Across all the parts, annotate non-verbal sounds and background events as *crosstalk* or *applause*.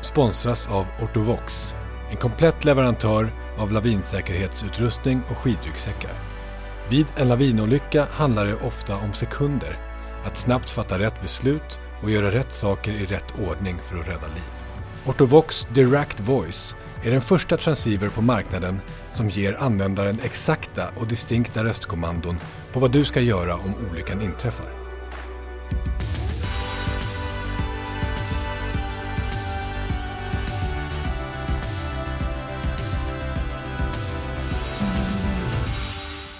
sponsras av Ortovox, en komplett leverantör av lavinsäkerhetsutrustning och skidryggsäckar. Vid en lavinolycka handlar det ofta om sekunder att snabbt fatta rätt beslut och göra rätt saker i rätt ordning för att rädda liv. Ortovox Direct Voice är den första transceiver på marknaden som ger användaren exakta och distinkta röstkommandon på vad du ska göra om olyckan inträffar.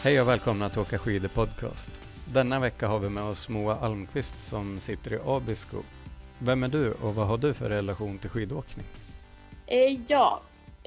Hej och välkomna till Åka skidor podcast. Denna vecka har vi med oss Moa Almqvist som sitter i Abisko. Vem är du och vad har du för relation till skidåkning? Eh, ja,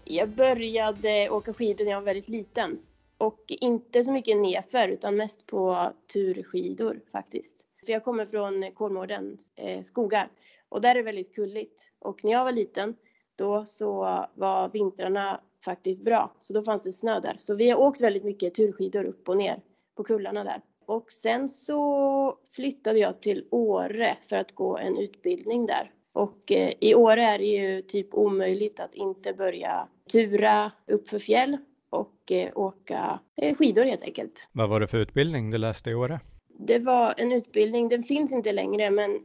jag började åka skidor när jag var väldigt liten. Och inte så mycket nedför utan mest på turskidor faktiskt. För jag kommer från Kolmårdens eh, skogar och där är det väldigt kulligt. Och när jag var liten då så var vintrarna faktiskt bra. Så då fanns det snö där. Så vi har åkt väldigt mycket turskidor upp och ner på kullarna där. Och sen så flyttade jag till Åre för att gå en utbildning där. Och eh, i Åre är det ju typ omöjligt att inte börja tura upp för fjäll och eh, åka eh, skidor helt enkelt. Vad var det för utbildning du läste i Åre? Det var en utbildning, den finns inte längre men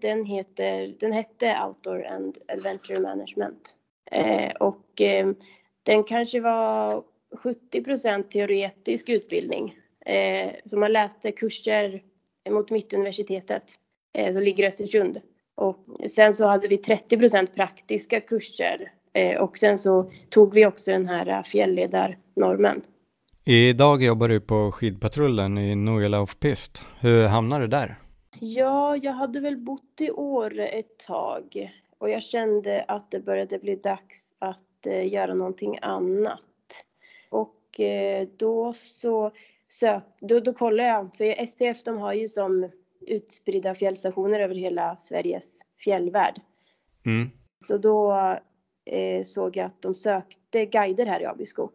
den, heter, den hette Outdoor and Adventure Management. Och den kanske var 70% teoretisk utbildning. Eh, så man läste kurser mot Mittuniversitetet eh, som ligger i Östersund. Och sen så hade vi 30% praktiska kurser eh, och sen så tog vi också den här fjällledarnormen. Idag jobbar du på skidpatrullen i Norgelaufpist. Hur hamnade du där? Ja, jag hade väl bott i Åre ett tag och jag kände att det började bli dags att eh, göra någonting annat. Och eh, då så sök, då, då kollade jag, för STF de har ju som utspridda fjällstationer över hela Sveriges fjällvärld. Mm. Så då eh, såg jag att de sökte guider här i Abisko.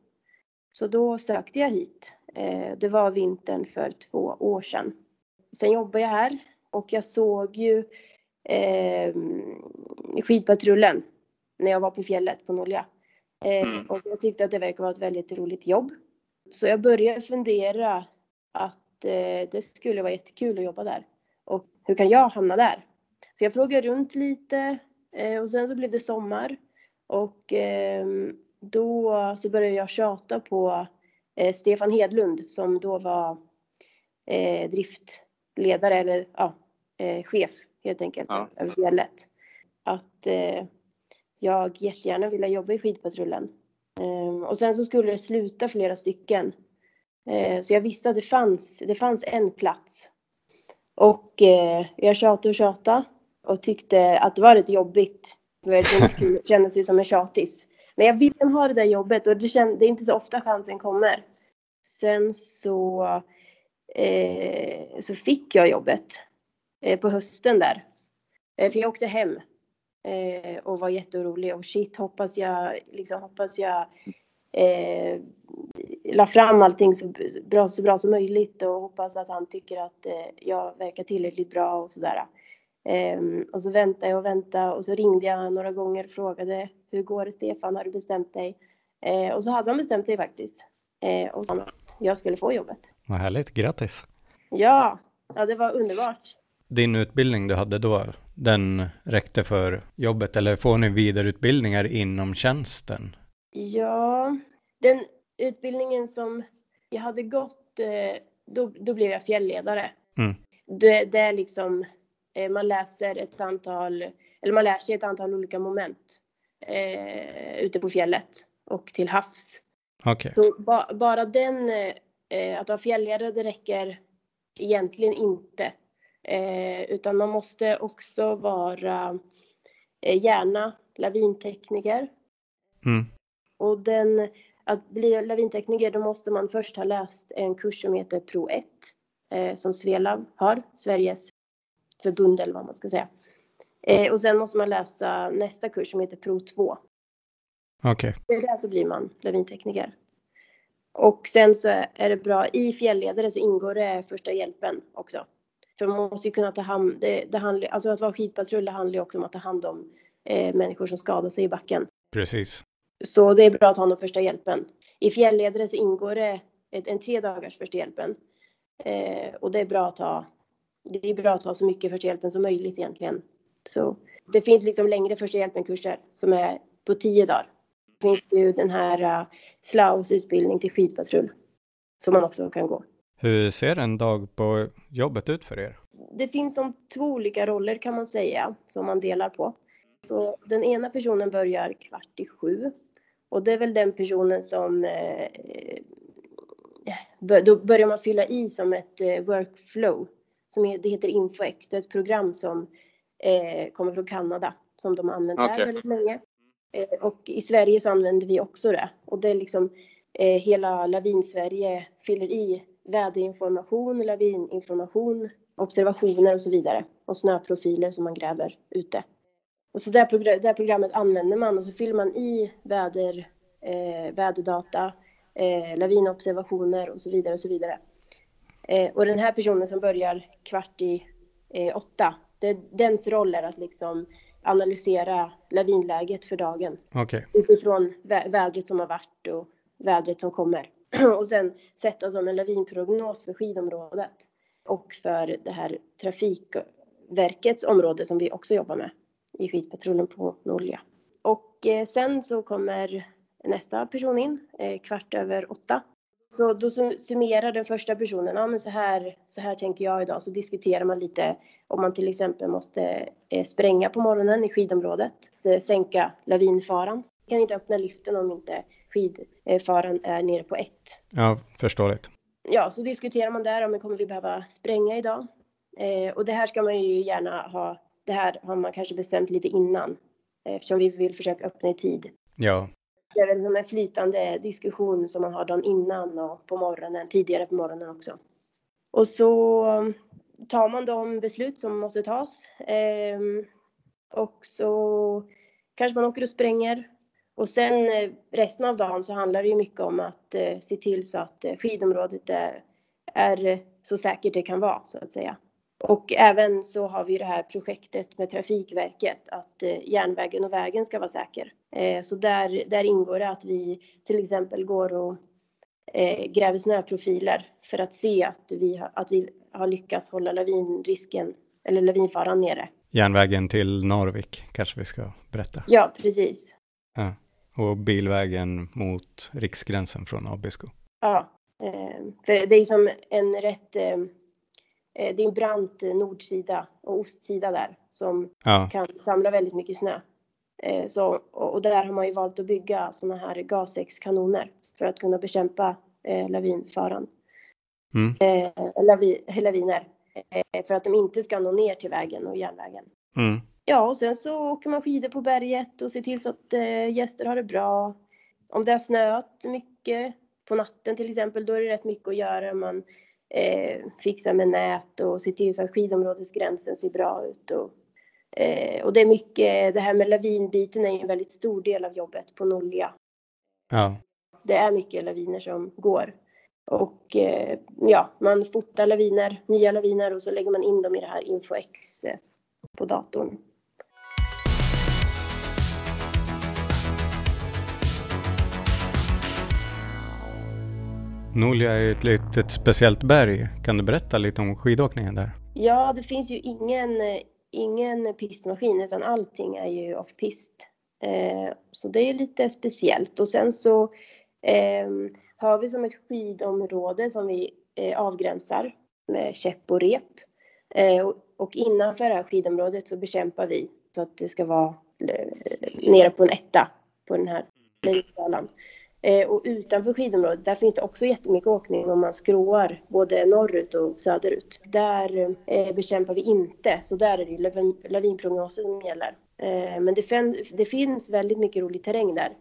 Så då sökte jag hit. Eh, det var vintern för två år sedan. Sen jobbade jag här och jag såg ju eh, skidpatrullen när jag var på fjället på Nolja. Eh, Mm. och jag tyckte att det verkade vara ett väldigt roligt jobb. Så jag började fundera att eh, det skulle vara jättekul att jobba där. Och hur kan jag hamna där? Så jag frågade runt lite eh, och sen så blev det sommar. Och ehm, då så började jag tjata på eh, Stefan Hedlund som då var eh, driftledare eller ja, eh, chef helt enkelt Ja. över fjället. Att eh, jag jättegärna ville jobba i skidpatrullen. Ehm, och sen så skulle det sluta flera stycken. Eh, så jag visste att det fanns, det fanns en plats. Och eh, jag tjatade och tjatade och tyckte att det var lite jobbigt. För det *laughs* känna sig som en tjatis. Men jag ville ha det där jobbet och det, känd, det är inte så ofta chansen kommer. Sen så, eh, så fick jag jobbet eh, på hösten där. Eh, för jag åkte hem eh, och var jätteorolig. Och shit, hoppas jag, liksom, hoppas jag eh, la fram allting så bra, så bra som möjligt och hoppas att han tycker att eh, jag verkar tillräckligt bra och sådär. Ehm, och så väntade jag och väntade och så ringde jag några gånger och frågade hur går det Stefan, har du bestämt dig? Eh, och så hade han bestämt sig faktiskt. Eh, och sa att jag skulle få jobbet. Vad härligt, grattis! Ja, ja det var underbart. Din utbildning du hade då, den räckte för jobbet eller får ni vidareutbildningar inom tjänsten? Ja, den utbildningen som jag hade gått, eh, då, då blev jag fjällledare. Mm. Det, det är liksom, eh, man läser ett antal, eller man lär sig ett antal olika moment eh, ute på fjället och till havs. Okej. Så ba, bara den, eh, att vara fjällledare, det räcker egentligen inte. Eh, utan man måste också vara eh, gärna lavintekniker. Mm. Och den, att bli lavintekniker då måste man först ha läst en kurs som heter Pro 1 eh, som Svelab har, Sveriges förbund eller vad man ska säga. Eh, och sen måste man läsa nästa kurs som heter Pro 2. Okej. Det är där så blir man lavintekniker. Och sen så är det bra, i fjällledare så ingår det första hjälpen också. För man måste ju kunna ta hand, det, det handlar, alltså att vara skidpatrull det handlar ju också om att ta hand om eh, människor som skadar sig i backen. Precis. Så det är bra att ha någon första hjälpen. I fjällledare så ingår det ett, en tre dagars första hjälpen. Eh, och det är bra att ha, det är bra att ha så mycket första hjälpen som möjligt egentligen. Så det finns liksom längre första hjälpen-kurser som är på tio dagar. Det finns ju den här uh, Slaus utbildning till skidpatrull som man också kan gå. Hur ser en dag på jobbet ut för er? Det finns som två olika roller kan man säga som man delar på. Så den ena personen börjar kvart i sju och det är väl den personen som eh, bör- då börjar man fylla i som ett eh, workflow som är, det heter InfoX. Det är ett program som eh, kommer från Kanada som de har använt här Okej. väldigt länge. Eh, och i Sverige så använder vi också det och det är liksom eh, hela Lavin-Sverige fyller i väderinformation, lavininformation, observationer och så vidare och snöprofiler som man gräver ute. Och så det här, progr- det programmet använder man och så fyller man i väder, eh, väderdata, eh, lavinobservationer och så vidare och så vidare. Eh, och den här personen som börjar kvart i eh, åtta, det, dens roll är att liksom analysera lavinläget för dagen Okej. utifrån vä- vädret som har varit och vädret som kommer. *clears throat* och sen sätta som en lavinprognos för skidområdet och för det här Trafikverkets område som vi också jobbar med i skidpatrullen på Norlia. Och eh, sen så kommer nästa person in eh, kvart över åtta. Så då summerar den första personen, ja men så här, så här tänker jag idag, så diskuterar man lite om man till exempel måste eh, spränga på morgonen i skidområdet, sänka lavinfaran. Kan inte öppna lyften om inte skidfaran är nere på ett. Ja, förståeligt. Ja, så diskuterar man där, om kommer vi behöva spränga idag? Eh, och det här ska man ju gärna ha, det här har man kanske bestämt lite innan, eh, eftersom vi vill försöka öppna i tid. Ja. Det är väl som en flytande diskussion som man har dagen innan och på morgonen, tidigare på morgonen också. Och så tar man de beslut som måste tas. Ehm, och så kanske man åker och spränger. Och sen eh, resten av dagen så handlar det ju mycket om att eh, se till så att eh, skidområdet är, är så säkert det kan vara så att säga. Och även så har vi det här projektet med Trafikverket att järnvägen och vägen ska vara säker. Så där, där ingår det att vi till exempel går och gräver snöprofiler för att se att vi, att vi har lyckats hålla lavinrisken eller lavinfaran nere. Järnvägen till Narvik kanske vi ska berätta. Ja, precis. Ja. Och bilvägen mot riksgränsen från Abisko. Ja, eh, för det är som en rätt, eh, eh, det är en brant eh, nordsida och ostsida där som Ja, kan samla väldigt mycket snö. Eh, så, och, där har man ju valt att bygga sådana här gasäckskanoner för att kunna bekämpa eh, lavinfaran. Mm. Eh, lavi, laviner. Eh, för att de inte ska nå ner till vägen och järnvägen. mm. Ja, och sen så åker man skidor på berget och ser till så att eh, gäster har det bra. Om det har snöat mycket på natten till exempel, då är det rätt mycket att göra. Man eh, fixar med nät och ser till så att skidområdesgränsen ser bra ut. Och, eh, och det är mycket, det här med lavinbiten är en väldigt stor del av jobbet på Nolja. ja. Det är mycket laviner som går. Och eh, ja, man fotar laviner, nya laviner och så lägger man in dem i det här InfoX eh, på datorn. Nolja är ett litet speciellt berg. Kan du berätta lite om skidåkningen där? Ja, det finns ju ingen, eh, ingen pistmaskin utan allting är ju off-pist. Eh, så det är lite speciellt. Och sen så eh, har vi som ett skidområde som vi eh, avgränsar med käpp och rep. Eh, och, och innanför det här skidområdet så bekämpar vi så att det ska vara eh, nere på en etta på den här längdskalan. Eh, och utanför skidområdet, där finns det också jättemycket åkning om man skråar både norrut och söderut. Där eh, bekämpar vi inte, så där är det lavin, lavinprognoser som gäller. Eh, men det, finns väldigt mycket rolig terräng där.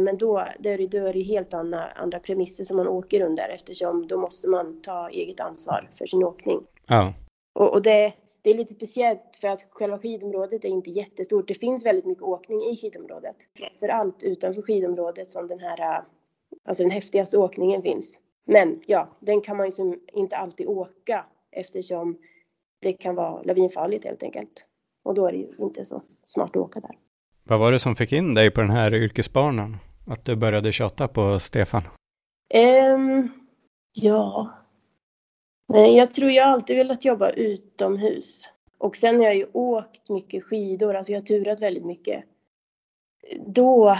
Men då, då, är det, då är det helt andra, andra premisser som man åker under eftersom då måste man ta eget ansvar för sin åkning. Ja. Och, och det, det är lite speciellt för att själva skidområdet är inte jättestort. Det finns väldigt mycket åkning i skidområdet. För allt utanför skidområdet som den här, alltså den häftigaste åkningen finns. Men ja, den kan man ju inte alltid åka eftersom det kan vara lavinfarligt helt enkelt. Och då är det ju inte så smart att åka där. Vad var det som fick in dig på den här yrkesbanan? Att du började tjata på Stefan? Um, ja, jag tror jag alltid velat jobba utomhus. Och sen har jag ju åkt mycket skidor, alltså jag har turat väldigt mycket. Då,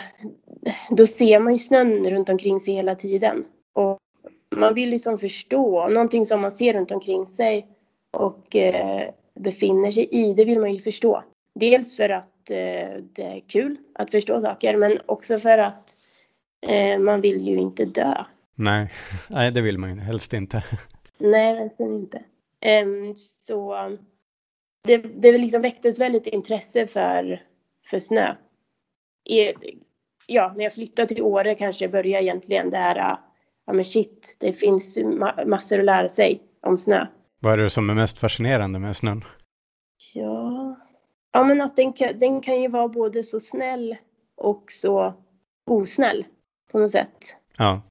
då ser man ju snön runt omkring sig hela tiden. Och man vill liksom förstå någonting som man ser runt omkring sig och eh, befinner sig i, det vill man ju förstå. Dels för att eh, det är kul att förstå saker, men också för att eh, man vill ju inte dö. Nej, *laughs* nej det vill man ju helst inte. Nej, verkligen inte. Um, så det, det liksom väcktes väldigt intresse för, för snö. I, ja, när jag flyttade till Åre kanske jag började egentligen det här, ja men shit, det finns ma massor att lära sig om snö. Vad är det som är mest fascinerande med snön? Ja, ja men att den kan, den kan ju vara både så snäll och så osnäll på något sätt. Ja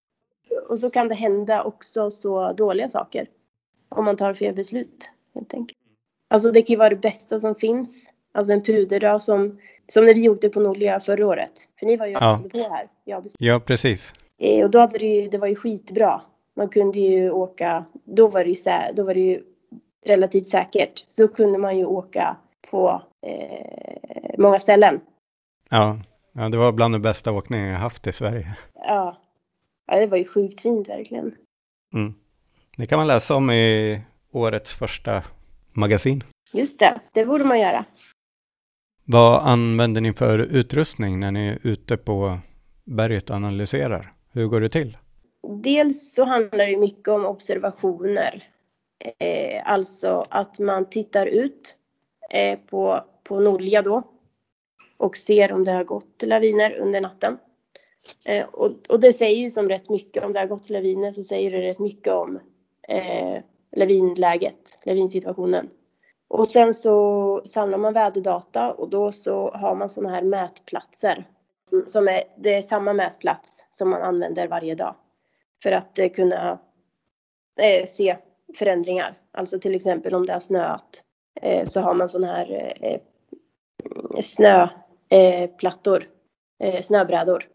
och så kan det hända också så dåliga saker. Om man tar fel beslut helt enkelt. Alltså det kan ju vara det bästa som finns. Alltså en puderdag som, som när vi åkte på Nordliga förra året. För ni var ju ja. på här. Jag ja, precis. Eh, och då hade det ju, det var ju skitbra. Man kunde ju åka, då var det ju, då var det ju relativt säkert. Så kunde man ju åka på eh, många ställen. Ja. ja, det var bland de bästa åkningar jag haft i Sverige. Ja, Ja, det var ju sjukt fint verkligen. Mm. Det kan man läsa om i årets första magasin. Just det, det borde man göra. Vad använder ni för utrustning när ni är ute på berget och analyserar? Hur går det till? Dels så handlar det mycket om observationer. Eh, alltså att man tittar ut eh, på, på Norlia då och ser om det har gått laviner under natten. Eh, och, och, det säger ju som rätt mycket, om det har gått laviner så säger det rätt mycket om eh, lavinläget, lavinsituationen. Och sen så samlar man väderdata och då så har man sådana här mätplatser. Som är, det är samma mätplats som man använder varje dag. För att eh, kunna eh, se förändringar. Alltså till exempel om det har snöat eh, så har man sådana här eh, snöplattor, eh, eh, snöbrädor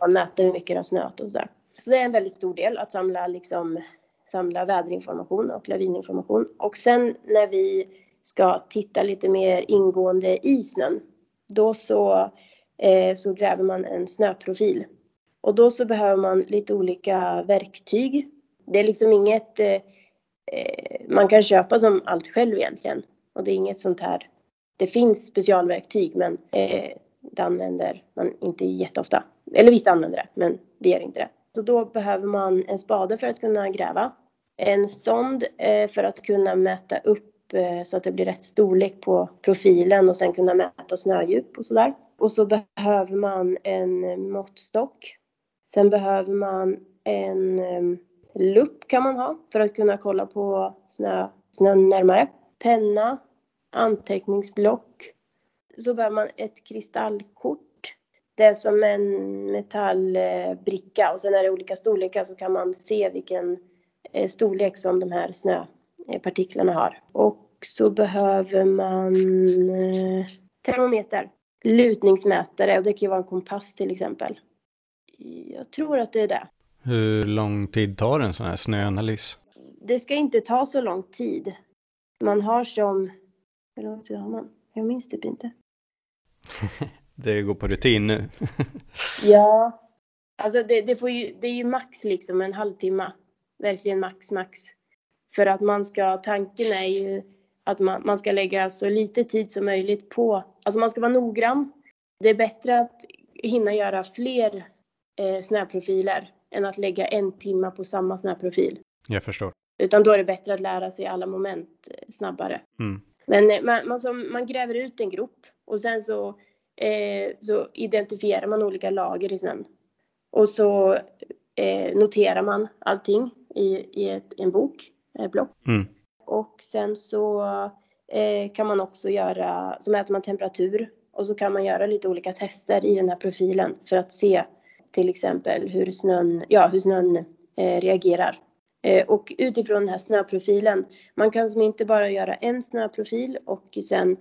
man mäter hur mycket det har snöat och sådär. Så det är en väldigt stor del att samla, liksom, samla väderinformation och lavininformation. Och sen när vi ska titta lite mer ingående i snön, då så, eh, så gräver man en snöprofil. Och då så behöver man lite olika verktyg. Det är liksom inget eh, eh man kan köpa som allt själv egentligen. Och det är inget sånt här. Det finns specialverktyg men eh, det använder man inte jätteofta. Eller vissa använder det, men vi gör inte det. Så då behöver man en spade för att kunna gräva. En sond eh, för att kunna mäta upp eh, så att det blir rätt storlek på profilen och sen kunna mäta snödjup och sådär. Och så behöver man en eh, måttstock. Sen behöver man en lupp kan man ha för att kunna kolla på snö, snön närmare. Penna, anteckningsblock. Så behöver man ett kristallkort det är som en metallbricka och sen är det olika storlekar så kan man se vilken eh, storlek som de här snöpartiklarna har. Och så behöver man eh, termometer, lutningsmätare och det kan ju vara en kompass till exempel. Jag tror att det är det. Hur lång tid tar en sån här snöanalys? Det ska inte ta så lång tid. Man har som... Hur lång tid har man? Jag minns typ inte. *laughs* Det går på rutin nu. *laughs* ja, alltså det, det, får ju, det är ju max liksom en halvtimme. Verkligen max, max. För att man ska, tanken är ju att man, man ska lägga så lite tid som möjligt på, alltså man ska vara noggrann. Det är bättre att hinna göra fler eh, snöprofiler än att lägga en timme på samma snöprofil. Jag förstår. Utan då är det bättre att lära sig alla moment eh, snabbare. Mm. Men eh, man, man, som, man gräver ut en grop och sen så, eh, så identifierar man olika lager i snön. Och så eh, noterar man allting i, i ett, en bok, ett block. Mm. Och sen så eh, kan man också göra, så mäter man temperatur och så kan man göra lite olika tester i den här profilen för att se till exempel hur snön, ja, hur snön eh, reagerar. Eh, och utifrån den här snöprofilen, man kan som inte bara göra en snöprofil och sen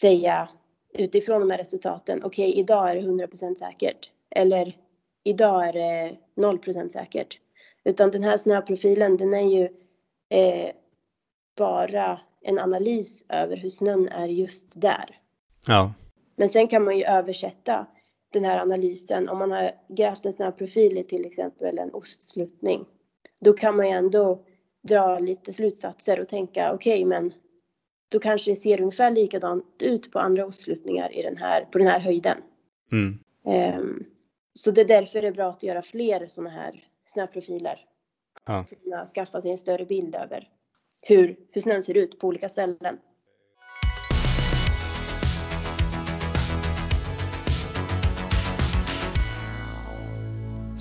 säga utifrån de här resultaten, okej, okay, idag är det 100% säkert. Eller idag är det 0% säkert. Utan den här snöprofilen, den är ju eh, bara en analys över hur snön är just där. Ja. Men sen kan man ju översätta den här analysen om man har grävt en snöprofil i till exempel en ostsluttning. Då kan man ju ändå dra lite slutsatser och tänka okej, okay, men då kanske det ser ungefär likadant ut på andra ostsluttningar i den här, på den här höjden. Mm. Um, så det är därför det är bra att göra fler sådana här snöprofiler. Ja. För att kunna skaffa sig en större bild över hur, hur snön ser ut på olika ställen.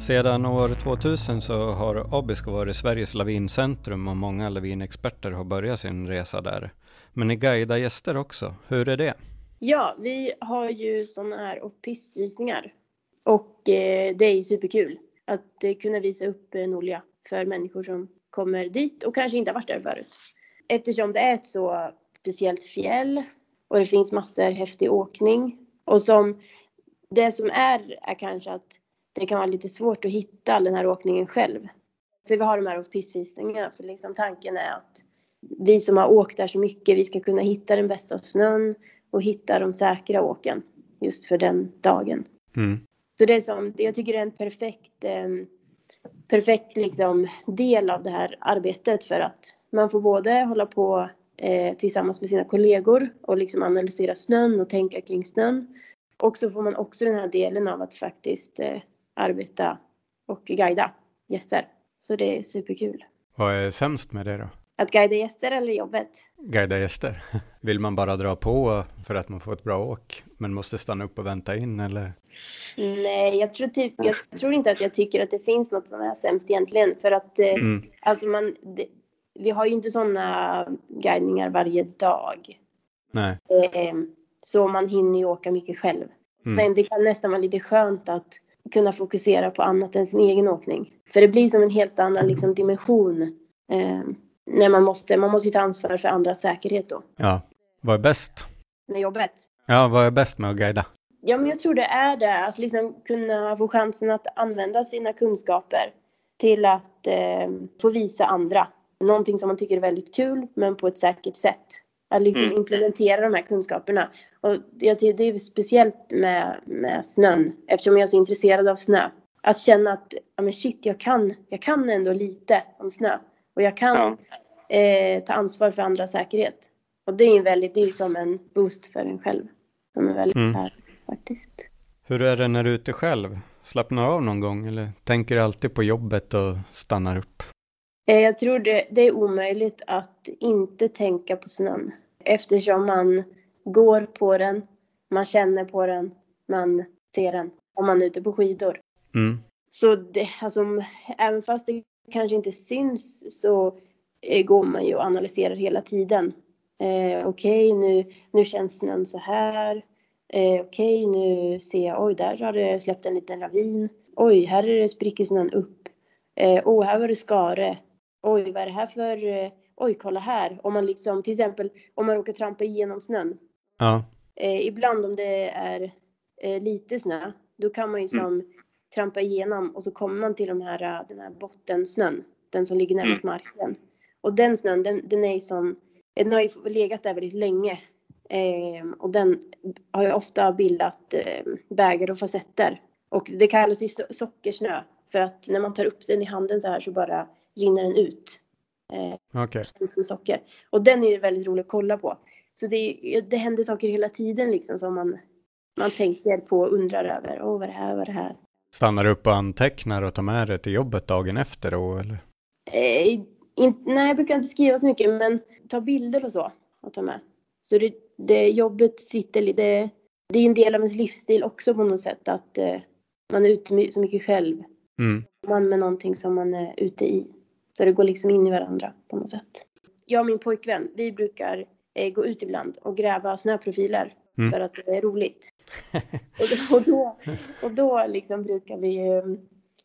Sedan år 2000 så har Abisko varit Sveriges lavincentrum och många lavinexperter har börjat sin resa där. Men ni guidar gäster också. Hur är det? Ja, vi har ju sådana här off-pistvisningar. Och eh, det är ju superkul att eh, kunna visa upp eh, Nolia för människor som kommer dit och kanske inte har varit där förut. Eftersom det är ett så speciellt fjäll och det finns massor häftig åkning. Och som det som är, är kanske att det kan vara lite svårt att hitta all den här åkningen själv. För vi har de här pissvisningarna, för liksom tanken är att vi som har åkt där så mycket, vi ska kunna hitta den bästa snön och hitta de säkra åken just för den dagen. Mm. Så det är som, jag tycker det är en perfekt, eh, perfekt liksom del av det här arbetet för att man får både hålla på eh, tillsammans med sina kollegor och liksom analysera snön och tänka kring snön. Och så får man också den här delen av att faktiskt eh, arbeta och guida gäster. Så det är superkul. Vad är sämst med det då? Att guida gäster eller jobbet? Guida gäster? *laughs* Vill man bara dra på för att man får ett bra åk, men måste stanna upp och vänta in eller? Nej, jag tror, typ, jag tror inte att jag tycker att det finns något som är sämst egentligen. För att eh, Mm. alltså man, det, vi har ju inte sådana guidningar varje dag. Nej. Eh, så man hinner ju åka mycket själv. Mm. Men det kan nästan vara lite skönt att kunna fokusera på annat än sin egen åkning. För det blir som en helt annan liksom, dimension. När man måste, man måste ju ta ansvar för andras säkerhet då. Ja. Vad är bäst? Med jobbet. Ja, vad är bäst med att guida? Ja, men jag tror det är det. Att liksom kunna få chansen att använda sina kunskaper till att eh, få visa andra. Någonting som man tycker är väldigt kul, men på ett säkert sätt. Att liksom Mm. implementera de här kunskaperna. Och jag tycker det är speciellt med, med snön, eftersom jag är så intresserad av snö. Att känna att, ja men shit, jag kan, jag kan ändå lite om snö. Och jag kan Ja. eh, ta ansvar för andras säkerhet. Och det är en väldigt, det är som en boost för en själv. Som är väldigt Mm. här faktiskt. Hur är det när du är ute själv? Slappnar du av någon gång eller tänker du alltid på jobbet och stannar upp? Eh, Jag tror det, det är omöjligt att inte tänka på snön. Eftersom man går på den, man känner på den, man ser den. Om man är ute på skidor. Mm. Så det, alltså, även fast det kanske inte syns så eh, går man ju och analyserar hela tiden. Eh, Okej, nu, nu känns snön så här. Eh, Okej, nu ser jag, oj, där har det släppt en liten ravin. Oj, här är det spricker snön upp. Eh, oh, här var det skare. Oj, vad är det här för... Eh, oj, kolla här. Om man liksom, till exempel, om man råkar trampa igenom snön. Ja. Eh, ibland om det är eh, lite snö, då kan man ju som trampa igenom och så kommer man till de här, eh, den här bottensnön, den som ligger närmast marken. Och den snön, den, den är som, den har ju legat där väldigt länge. Eh, och den har ju ofta bildat eh, bägare och facetter. Och det kallas ju so- sockersnö. För att när man tar upp den i handen så här så bara rinner den ut. Eh, känns som socker. Och den är ju väldigt rolig att kolla på. Så det, det händer saker hela tiden liksom som man, man tänker på och undrar över. Åh, vad är det här, vad är det här? Stannar du upp och antecknar och tar med det till jobbet dagen efter då eller? Eh, in, nej, jag brukar inte skriva så mycket, men ta bilder och så och ta med. Så det, det jobbet sitter lite, det är en del av ens livsstil också på något sätt att eh, man är ute så mycket själv. Mm. Man med någonting som man är ute i. Så det går liksom in i varandra på något sätt. Jag och min pojkvän, vi brukar eh, gå ut ibland och gräva snöprofiler Mm. för att det är roligt. *laughs* och då, och då, och då liksom brukar vi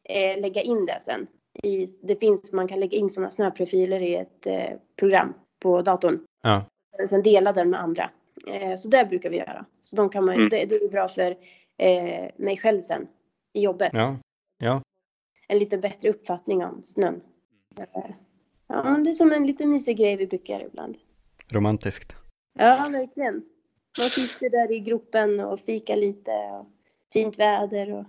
eh, lägga in det sen. I, det finns, man kan lägga in sådana snöprofiler i ett eh, program på datorn. Ja. Sen dela den med andra. Eh, så det brukar vi göra. Så de kan man, Mm. det, det är bra för eh, mig själv sen i jobbet. Ja. Ja. En lite bättre uppfattning om snön. Eh, Ja, det är som en liten mysig grej vi brukar ibland. Romantiskt. Ja, verkligen. Man sitter där i gropen och fikar lite och fint väder och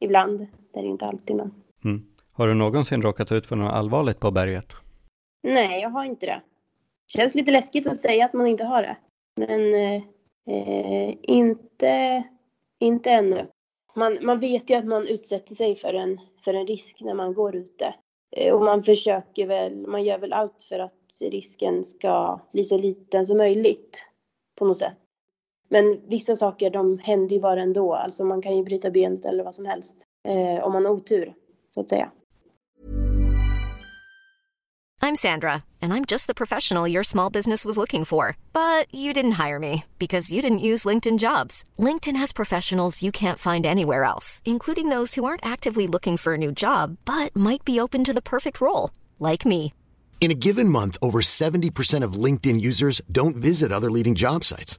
ibland, det är det inte alltid men. Mm. Har du någonsin råkat ut för något allvarligt på berget? Nej, jag har inte det. Känns lite läskigt att säga att man inte har det. Men eh, inte, inte ännu. Man, man vet ju att man utsätter sig för en, för en risk när man går ute. Eh, och man försöker väl, man gör väl allt för att risken ska bli så liten som möjligt. På något sätt. Men vissa saker de händer ju bara ändå. Alltså man kan ju bryta benet eller vad som helst. Eh, om man har otur, så att säga. I'm Sandra, and I'm just the professional your small business was looking for. But you didn't hire me because you didn't use LinkedIn jobs. LinkedIn has professionals you can't find anywhere else, including those who aren't actively looking for a new job but might be open to the perfect role, like me. In a given month, over 70% of LinkedIn users don't visit other leading job sites.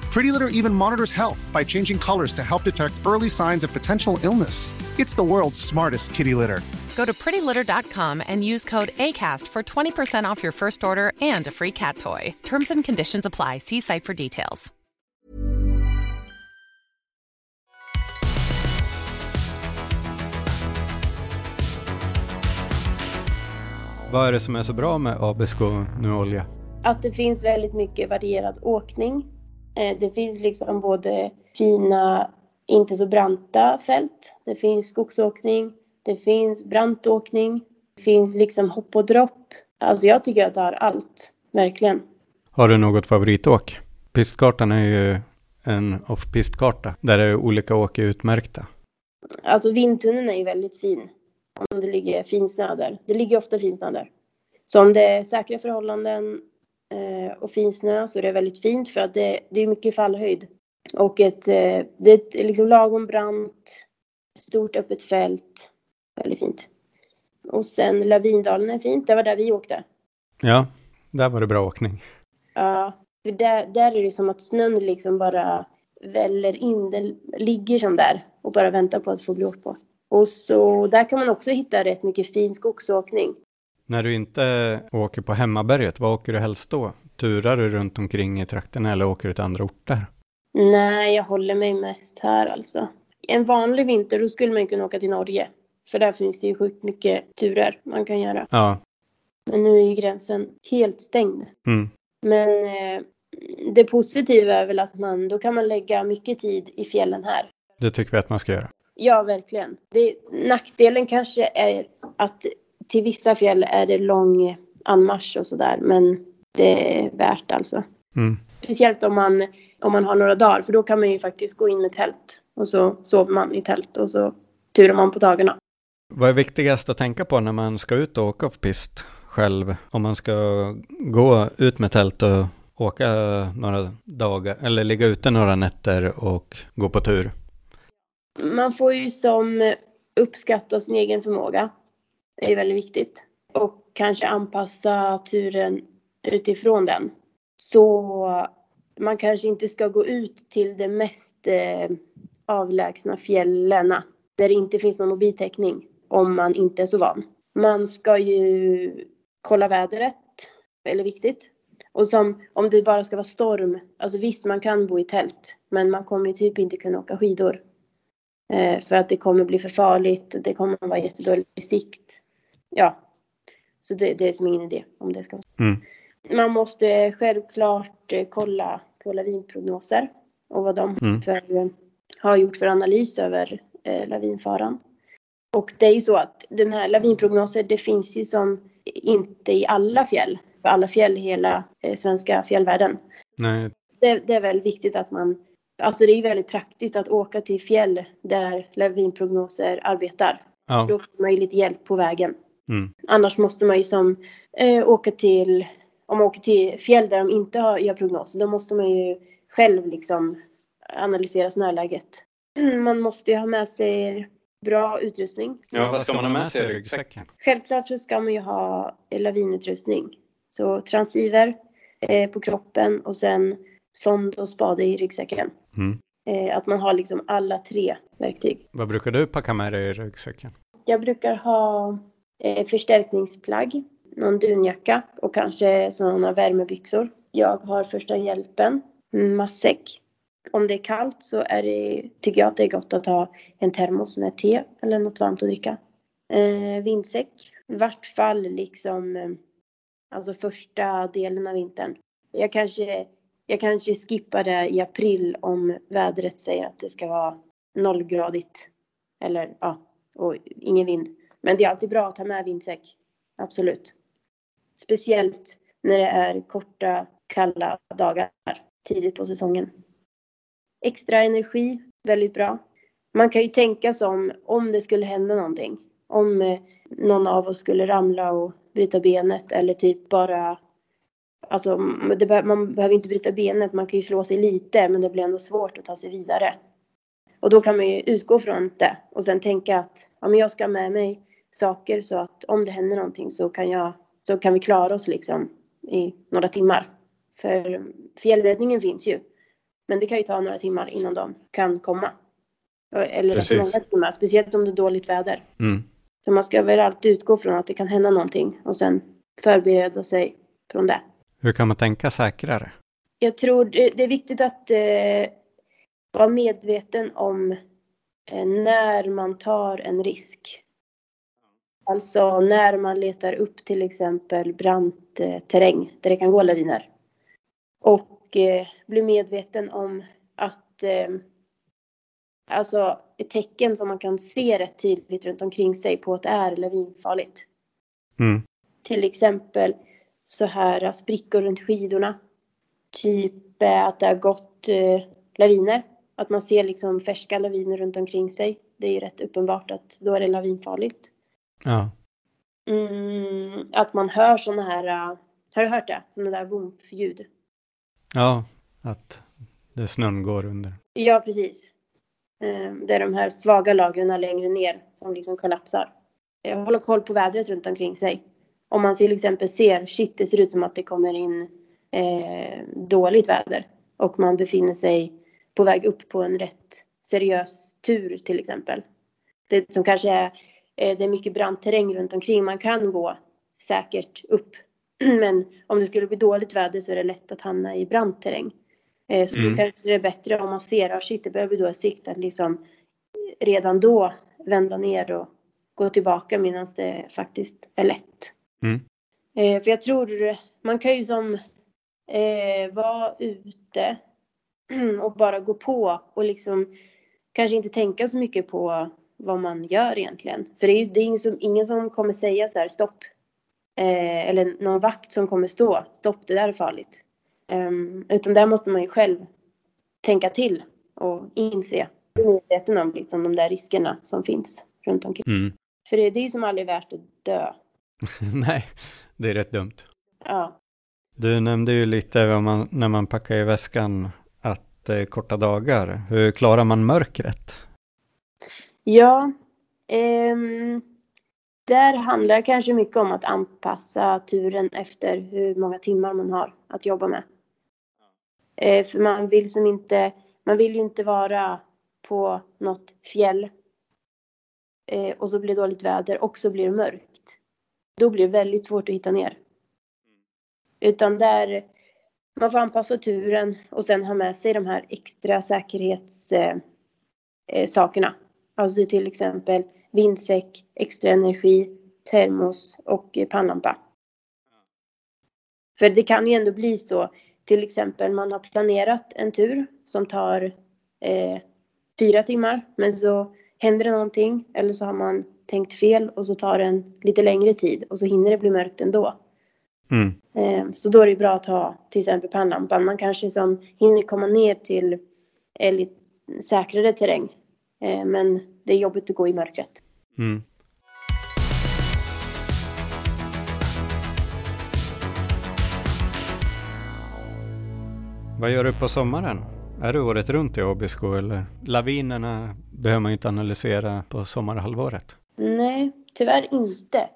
Pretty Litter even monitors health by changing colors to help detect early signs of potential illness. It's the world's smartest kitty litter. Go to prettylitter.com and use code ACAST for 20% off your first order and a free cat toy. Terms and conditions apply. See site for details. Vad är det som är så bra med Abisko nu olja? att det finns väldigt mycket varierad åkning. Eh, Det finns liksom både fina, inte så branta fält. Det finns skogsåkning. Det finns brantåkning. Det finns liksom hopp och dropp. Alltså jag tycker att det har allt. Verkligen. Har du något favoritåk? Pistkartan är ju en off-pistkarta där är olika åk är utmärkta. Alltså vindtunneln är ju väldigt fin. Om det ligger finsnö där. Det ligger ofta finsnö där. Så om det är säkra förhållanden eh, och finsnö så är det väldigt fint för att det, det är mycket fallhöjd. Och ett, eh, det är ett liksom lagom brant, stort öppet fält. Väldigt fint. Och sen Lavindalen är fint. Det var där vi åkte. Ja, där var det bra åkning. Ja, för där, där är det som att snön liksom bara väller in. Den ligger som där och bara väntar på att få bli åkt på. Och så där kan man också hitta rätt mycket fin skogsåkning. När du inte åker på hemmaberget, vad åker du helst då? Turar du runt omkring i trakterna eller åker du till andra orter? Nej, jag håller mig mest här alltså. En vanlig vinter då skulle man kunna åka till Norge. För där finns det ju sjukt mycket turer man kan göra. Ja, Men nu är ju gränsen helt stängd. mm. Men eh, det positiva är väl att man, då kan man lägga mycket tid i fjällen här. det tycker vi att man ska göra. Ja, verkligen. Det, nackdelen kanske är att till vissa fjäll är det lång anmarsch och sådär. Men det är värt alltså. Mm. Speciellt om man, om man har några dagar. För då kan man ju faktiskt gå in med tält. Och så sover man i tält och så turar man på dagarna. Vad är viktigast att tänka på när man ska ut och åka på pist själv? Om man ska gå ut med tält och åka några dagar, eller ligga ute några nätter och gå på tur. Man får ju som uppskatta sin egen förmåga. Det är väldigt viktigt. Och kanske anpassa turen utifrån den. Så man kanske inte ska gå ut till de mest eh, avlägsna fjällen där det inte finns någon mobiltäckning om man inte är så van. Man ska ju kolla vädret, väldigt viktigt. Och som om det bara ska vara storm, alltså visst man kan bo i tält, men man kommer ju typ inte kunna åka skidor. Eh, för att det kommer bli för farligt, det kommer vara jättedålig sikt. Ja, så det, det är som ingen idé om det ska vara Mm. Man måste självklart eh, kolla på lavinprognoser och vad de Mm. för, eh, har gjort för analys över eh, lavinfaran. Och det är ju så att den här lavinprognoser, det finns ju som inte i alla fjäll, för alla fjäll i hela eh, svenska fjällvärlden. Nej, Det, det är väl viktigt att man, alltså det är väldigt praktiskt att åka till fjäll där lavinprognoser arbetar. ja. Då får man ju lite hjälp på vägen. Mm. Annars måste man ju som eh, åka till, om man åker till fjäll där de inte har, gör prognoser, då måste man ju själv liksom analysera snöläget. *clears throat* Man måste ju ha med sig bra utrustning. Ja, vad ska man ha med sig i ryggsäcken? Självklart så ska man ju ha lavinutrustning. Så transceiver eh, på kroppen och sen sond och spade i ryggsäcken. Mm. Eh, att man har liksom alla tre verktyg. Vad brukar du packa med dig i ryggsäcken? Jag brukar ha Eh, förstärkningsplagg, någon dunjacka och kanske sådana värmebyxor. Jag har första hjälpen, mm, matsäck. Om det är kallt så är det, tycker jag att det är gott att ha en termos med te eller något varmt att dricka. Eh, vindsäck, i vart fall liksom eh, alltså första delen av vintern. Jag kanske, jag kanske skippar det i april om vädret säger att det ska vara nollgradigt. Eller ja, och ingen vind. Men det är alltid bra att ha med vindsäck. Absolut. Speciellt när det är korta, kalla dagar tidigt på säsongen. Extra energi, väldigt bra. Man kan ju tänka som om det skulle hända någonting. Om eh, någon av oss skulle ramla och bryta benet eller typ bara Alltså, det, be- man behöver inte bryta benet, man kan ju slå sig lite, men det blir ändå svårt att ta sig vidare. Och då kan man ju utgå från det och sen tänka att ja, men jag ska ha med mig saker så att om det händer någonting så kan, jag, så kan vi klara oss liksom i några timmar. För fjällräddningen finns ju. Men det kan ju ta några timmar innan de kan komma. Eller rätt Precis. många timmar, speciellt om det är dåligt väder. Mm. Så man ska väl alltid utgå från att det kan hända någonting och sen förbereda sig från det. Hur kan man tänka säkrare? Jag tror det är viktigt att eh, vara medveten om eh, när man tar en risk. Alltså när man letar upp till exempel brant eh, terräng där det kan gå laviner. Och eh, bli medveten om att eh, alltså ett tecken som man kan se rätt tydligt runt omkring sig på att det är lavinfarligt. Mm. Till exempel så här äh, sprickor runt skidorna. Typ äh, att det har gått eh, laviner. Att man ser liksom färska laviner runt omkring sig. Det är ju rätt uppenbart att då är det lavinfarligt. Ja. Mm, att man hör sådana här, äh, har du hört det? Sådana där vumf-ljud. ja, att det snön går under. Ja, precis. Eh, Det är de här svaga lagren längre ner som liksom kollapsar. Hålla koll på vädret runt omkring sig. Om man till exempel ser, shit det ser ut som att det kommer in eh, dåligt väder och man befinner sig på väg upp på en rätt seriös tur till exempel. Det som kanske är, det är mycket brant terräng runt omkring, man kan gå säkert upp. *clears throat* Men om det skulle bli dåligt väder så är det lätt att hamna i brant terräng. Eh, Så Mm. då kanske det är bättre om man ser att shit, det börjar bli dålig sikt att liksom redan då vända ner och gå tillbaka medan det faktiskt är lätt. Mm. Eh, för jag tror man kan ju som eh, vara ute *clears throat* och bara gå på och liksom kanske inte tänka så mycket på vad man gör egentligen. För det är, det är ingen, som, ingen som kommer säga så här stopp. Eh, eller någon vakt som kommer stå stopp, det där är farligt. Ehm, utan där måste man ju själv tänka till och inse, bli medveten om liksom de där riskerna som finns runt omkring. Mm. För det, det är ju som aldrig värt att dö. *laughs* Nej, det är rätt dumt. Ja. Du nämnde ju lite vad man, när man packar i väskan att det är korta dagar. Hur klarar man mörkret? Ja, ehm, där handlar det kanske mycket om att anpassa turen efter hur många timmar man har att jobba med. Eh, för man vill som inte, man vill ju inte vara på något fjäll eh, och så blir det dåligt väder och så blir det mörkt. då blir det väldigt svårt att hitta ner. Utan där man får anpassa turen och sen ha med sig de här extra säkerhetssakerna. Eh, eh, alltså till exempel vindsäck, extra energi, termos och pannlampa. För det kan ju ändå bli så, till exempel man har planerat en tur som tar eh, fyra timmar, men så händer det någonting eller så har man tänkt fel och så tar den lite längre tid och så hinner det bli mörkt ändå. Mm. Eh, så då är det bra att ha till exempel pannlampan. Man kanske som hinner komma ner till eh, lite säkrare terräng. Eh, men det är jobbigt att gå i mörkret. Mm. Vad gör du på sommaren? Är du året runt i Abisko eller? Lavinerna behöver man ju inte analysera på sommarhalvåret. Nej, tyvärr inte.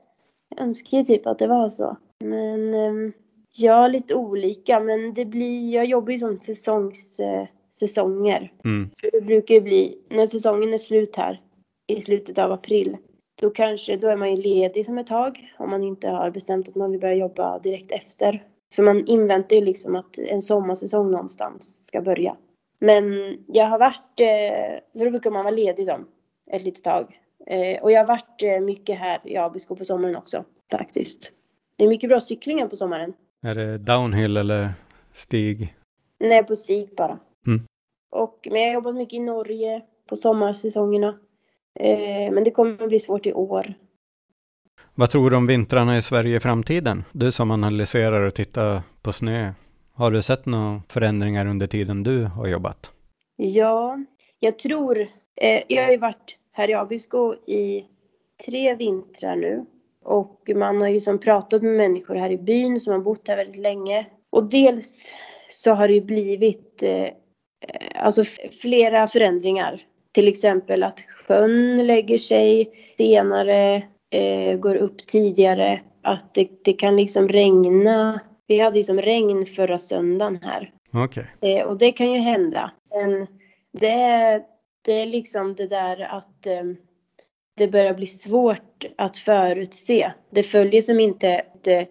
Jag önskar ju typ att det var så. Men um, ja, lite olika. Men det blir, jag jobbar ju som säsongs, uh, säsonger. Mm. Så det brukar ju bli, när säsongen är slut här i slutet av april, då kanske, då är man ju ledig som ett tag om man inte har bestämt att man vill börja jobba direkt efter. För man inväntar ju liksom att en sommarsäsong någonstans ska börja. Men jag har varit, eh, för då brukar man vara ledig som ett litet tag. Eh, och jag har varit eh, mycket här i Abisko på sommaren också faktiskt. Det är mycket bra cyklingar på sommaren. Är det downhill eller stig? Nej, på stig bara. Mm. Och, men jag har jobbat mycket i Norge på sommarsäsongerna. Eh, men det kommer att bli svårt i år. Vad tror du om vintrarna i Sverige i framtiden? Du som analyserar och tittar på snö. Har du sett några förändringar under tiden du har jobbat? Ja, jag tror... Eh, jag har ju varit här i Abisko i tre vintrar nu. Och man har ju som pratat med människor här i byn som har bott här väldigt länge. Och dels så har det ju blivit eh, alltså flera förändringar. Till exempel att sjön lägger sig senare, eh, går upp tidigare. Att det, det, kan liksom regna. Vi hade ju som regn förra söndagen här. Okay. Eh, och det kan ju hända. Men det, det är liksom det där att eh, det börjar bli svårt att förutse. Det följer som inte det,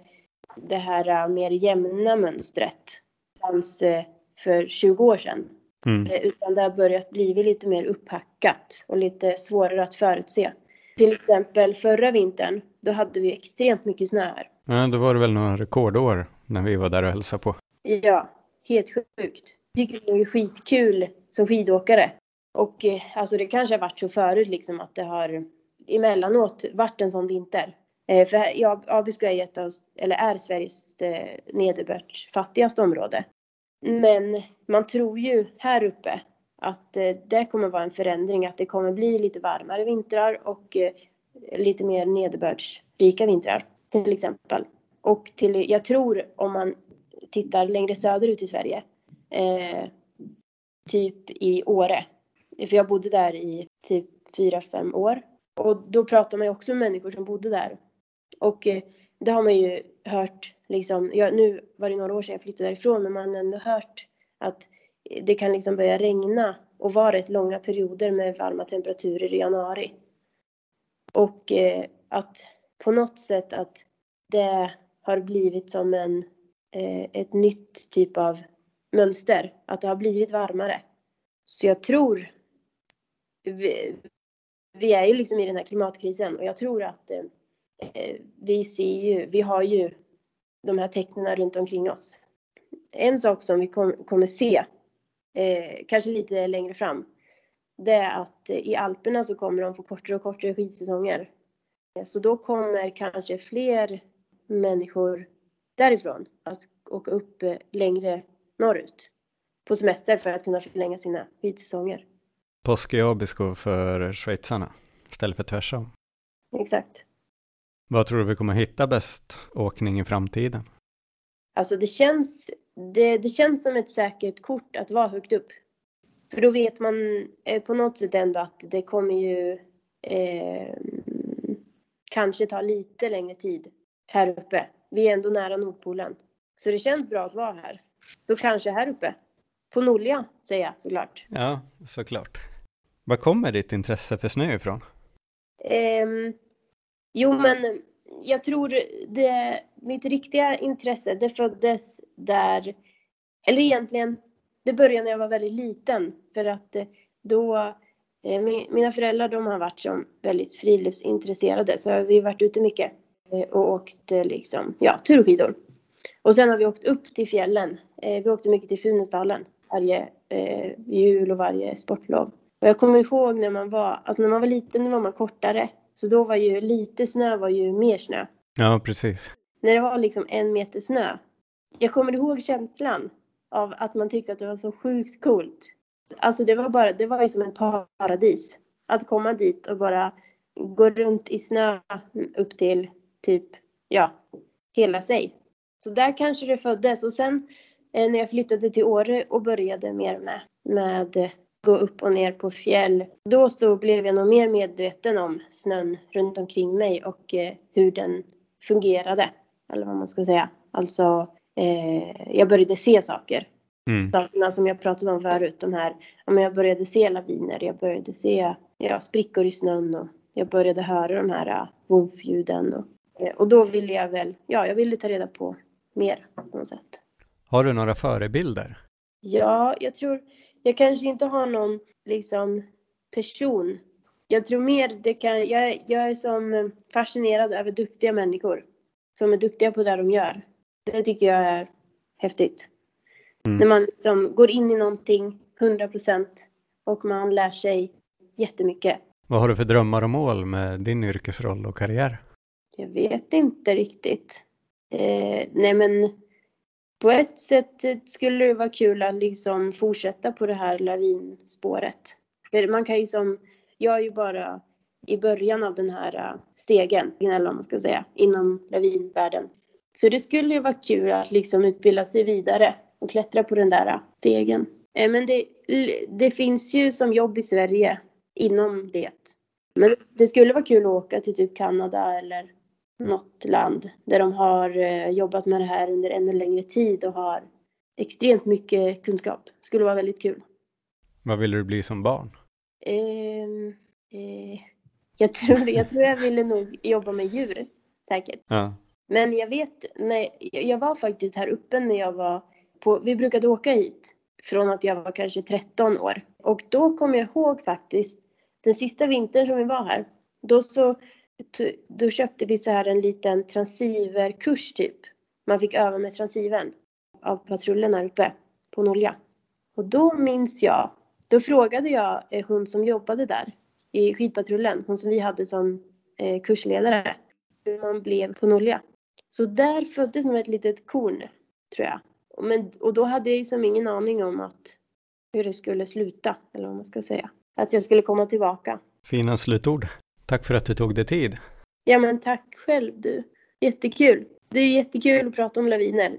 det här uh, mer jämna mönstret fanns uh, för 20 år sedan. Mm. Uh, utan det har börjat bli lite mer upphackat och lite svårare att förutse. Till exempel förra vintern, då hade vi extremt mycket snö här. Ja, då var det väl några rekordår när vi var där och hälsade på. Ja, helt sjukt. Jag tycker det är skitkul som skidåkare och eh, alltså det kanske har varit så förut liksom att det har emellanåt varit en sån vinter. Eh, för ja, Abisko är, ett av, eller är Sveriges eh, nederbördsfattigaste område. Men man tror ju här uppe att eh, det kommer vara en förändring, att det kommer bli lite varmare vintrar och eh, lite mer nederbördsrika vintrar till exempel. Och till, jag tror om man tittar längre söderut i Sverige, eh, typ i Åre, för jag bodde där i typ fyra, fem år. Och då pratar man ju också med människor som bodde där. Och eh, det har man ju hört, liksom, ja, nu var det några år sedan jag flyttade därifrån, men man har ändå hört att det kan liksom börja regna och vara rätt långa perioder med varma temperaturer i januari. Och eh, att på något sätt att det har blivit som en, eh, ett nytt typ av mönster, att det har blivit varmare. Så jag tror vi, vi är ju liksom i den här klimatkrisen och jag tror att eh, eh vi ser ju, vi har ju de här tecknen runt omkring oss. En sak som vi kom, kommer se, eh, kanske lite längre fram, det är att eh, i Alperna så kommer de få kortare och kortare skidsäsonger. Så då kommer kanske fler människor därifrån att åka upp eh, längre norrut på semester för att kunna förlänga sina skidsäsonger. Påsk i Abisko för schweizarna istället för tvärsom. Exakt. Vad tror du vi kommer hitta bäst åkning i framtiden? Alltså det känns, det, det känns som ett säkert kort att vara högt upp. För då vet man eh, på något sätt ändå att det kommer ju eh, kanske ta lite längre tid här uppe. Vi är ändå nära Nordpolen. Så det känns bra att vara här. Så kanske här uppe. På Nolja, säger jag såklart. Ja, såklart. Var kommer ditt intresse för snö ifrån? Um, jo, men eh, jag tror det, mitt riktiga intresse, det föddes där, eller egentligen, det började när jag var väldigt liten. För att eh, då, eh, mina föräldrar de har varit som väldigt friluftsintresserade. Så vi har varit ute mycket och åkt liksom, ja, turskidor. Och sen har vi åkt upp till fjällen. Vi åkte mycket till Funäsdalen varje jul och varje sportlov. Och jag kommer ihåg när man var, alltså när man var liten, då var man kortare. Så då var ju lite snö var ju mer snö. Ja, precis. När det var liksom en meter snö. Jag kommer ihåg känslan av att man tyckte att det var så sjukt coolt. Alltså det var bara, det var ju som ett paradis. Att komma dit och bara gå runt i snö upp till typ, ja, hela sig. Så där kanske det föddes. Och sen eh, när jag flyttade till Åre och började mer med, med gå upp och ner på fjäll. Då så blev jag nog mer medveten om snön runt omkring mig och eh, hur den fungerade. Eller vad man ska säga. Alltså, eh, jag började se saker. Mm. Sakerna som jag pratade om förut. De här, jag började se laviner, jag började se ja, sprickor i snön och jag började höra de här uh, vovljuden. Och, eh, och då ville jag väl, ja, jag ville ta reda på mer på något sätt. Har du några förebilder? Ja, jag tror jag kanske inte har någon liksom person. Jag tror mer det kan, jag, jag är som fascinerad över duktiga människor som är duktiga på det de gör. Det tycker jag är häftigt. Mm. När man liksom går in i någonting 100 procent och man lär sig jättemycket. Vad har du för drömmar och mål med din yrkesroll och karriär? Jag vet inte riktigt. Eh, nej men på ett sätt skulle det vara kul att liksom fortsätta på det här lavinspåret. För man kan ju som, jag är ju bara i början av den här äh, stegen, eller vad man ska säga, inom lavinvärlden. Så det skulle ju vara kul att liksom utbilda sig vidare och klättra på den där äh, stegen. Äh, men det, det finns ju som jobb i Sverige inom det. Men det skulle vara kul att åka till typ Kanada eller något land där de har eh, jobbat med det här under ännu längre tid och har extremt mycket kunskap. Skulle vara väldigt kul. Vad ville du bli som barn? Eh, eh, jag, tror, jag tror jag ville nog jobba med djur, säkert. Ja. Men jag vet, när, jag var faktiskt här uppe när jag var på, vi brukade åka hit från att jag var kanske 13 år. Och då kommer jag ihåg faktiskt, den sista vintern som vi var här, då så då köpte vi så här en liten transceiverkurs typ. Man fick öva med transceivern av patrullen här uppe på Nolja. Och då minns jag, då frågade jag eh, hon som jobbade där i skidpatrullen, hon som vi hade som eh, kursledare, hur man blev på Nolja. Så där föddes nog ett litet korn, tror jag. Men, och då hade jag liksom ingen aning om att hur det skulle sluta, eller vad man ska säga. Att jag skulle komma tillbaka. Fina slutord. Tack för att du tog dig tid. Ja, men tack själv du. Jättekul. Det är jättekul att prata om laviner.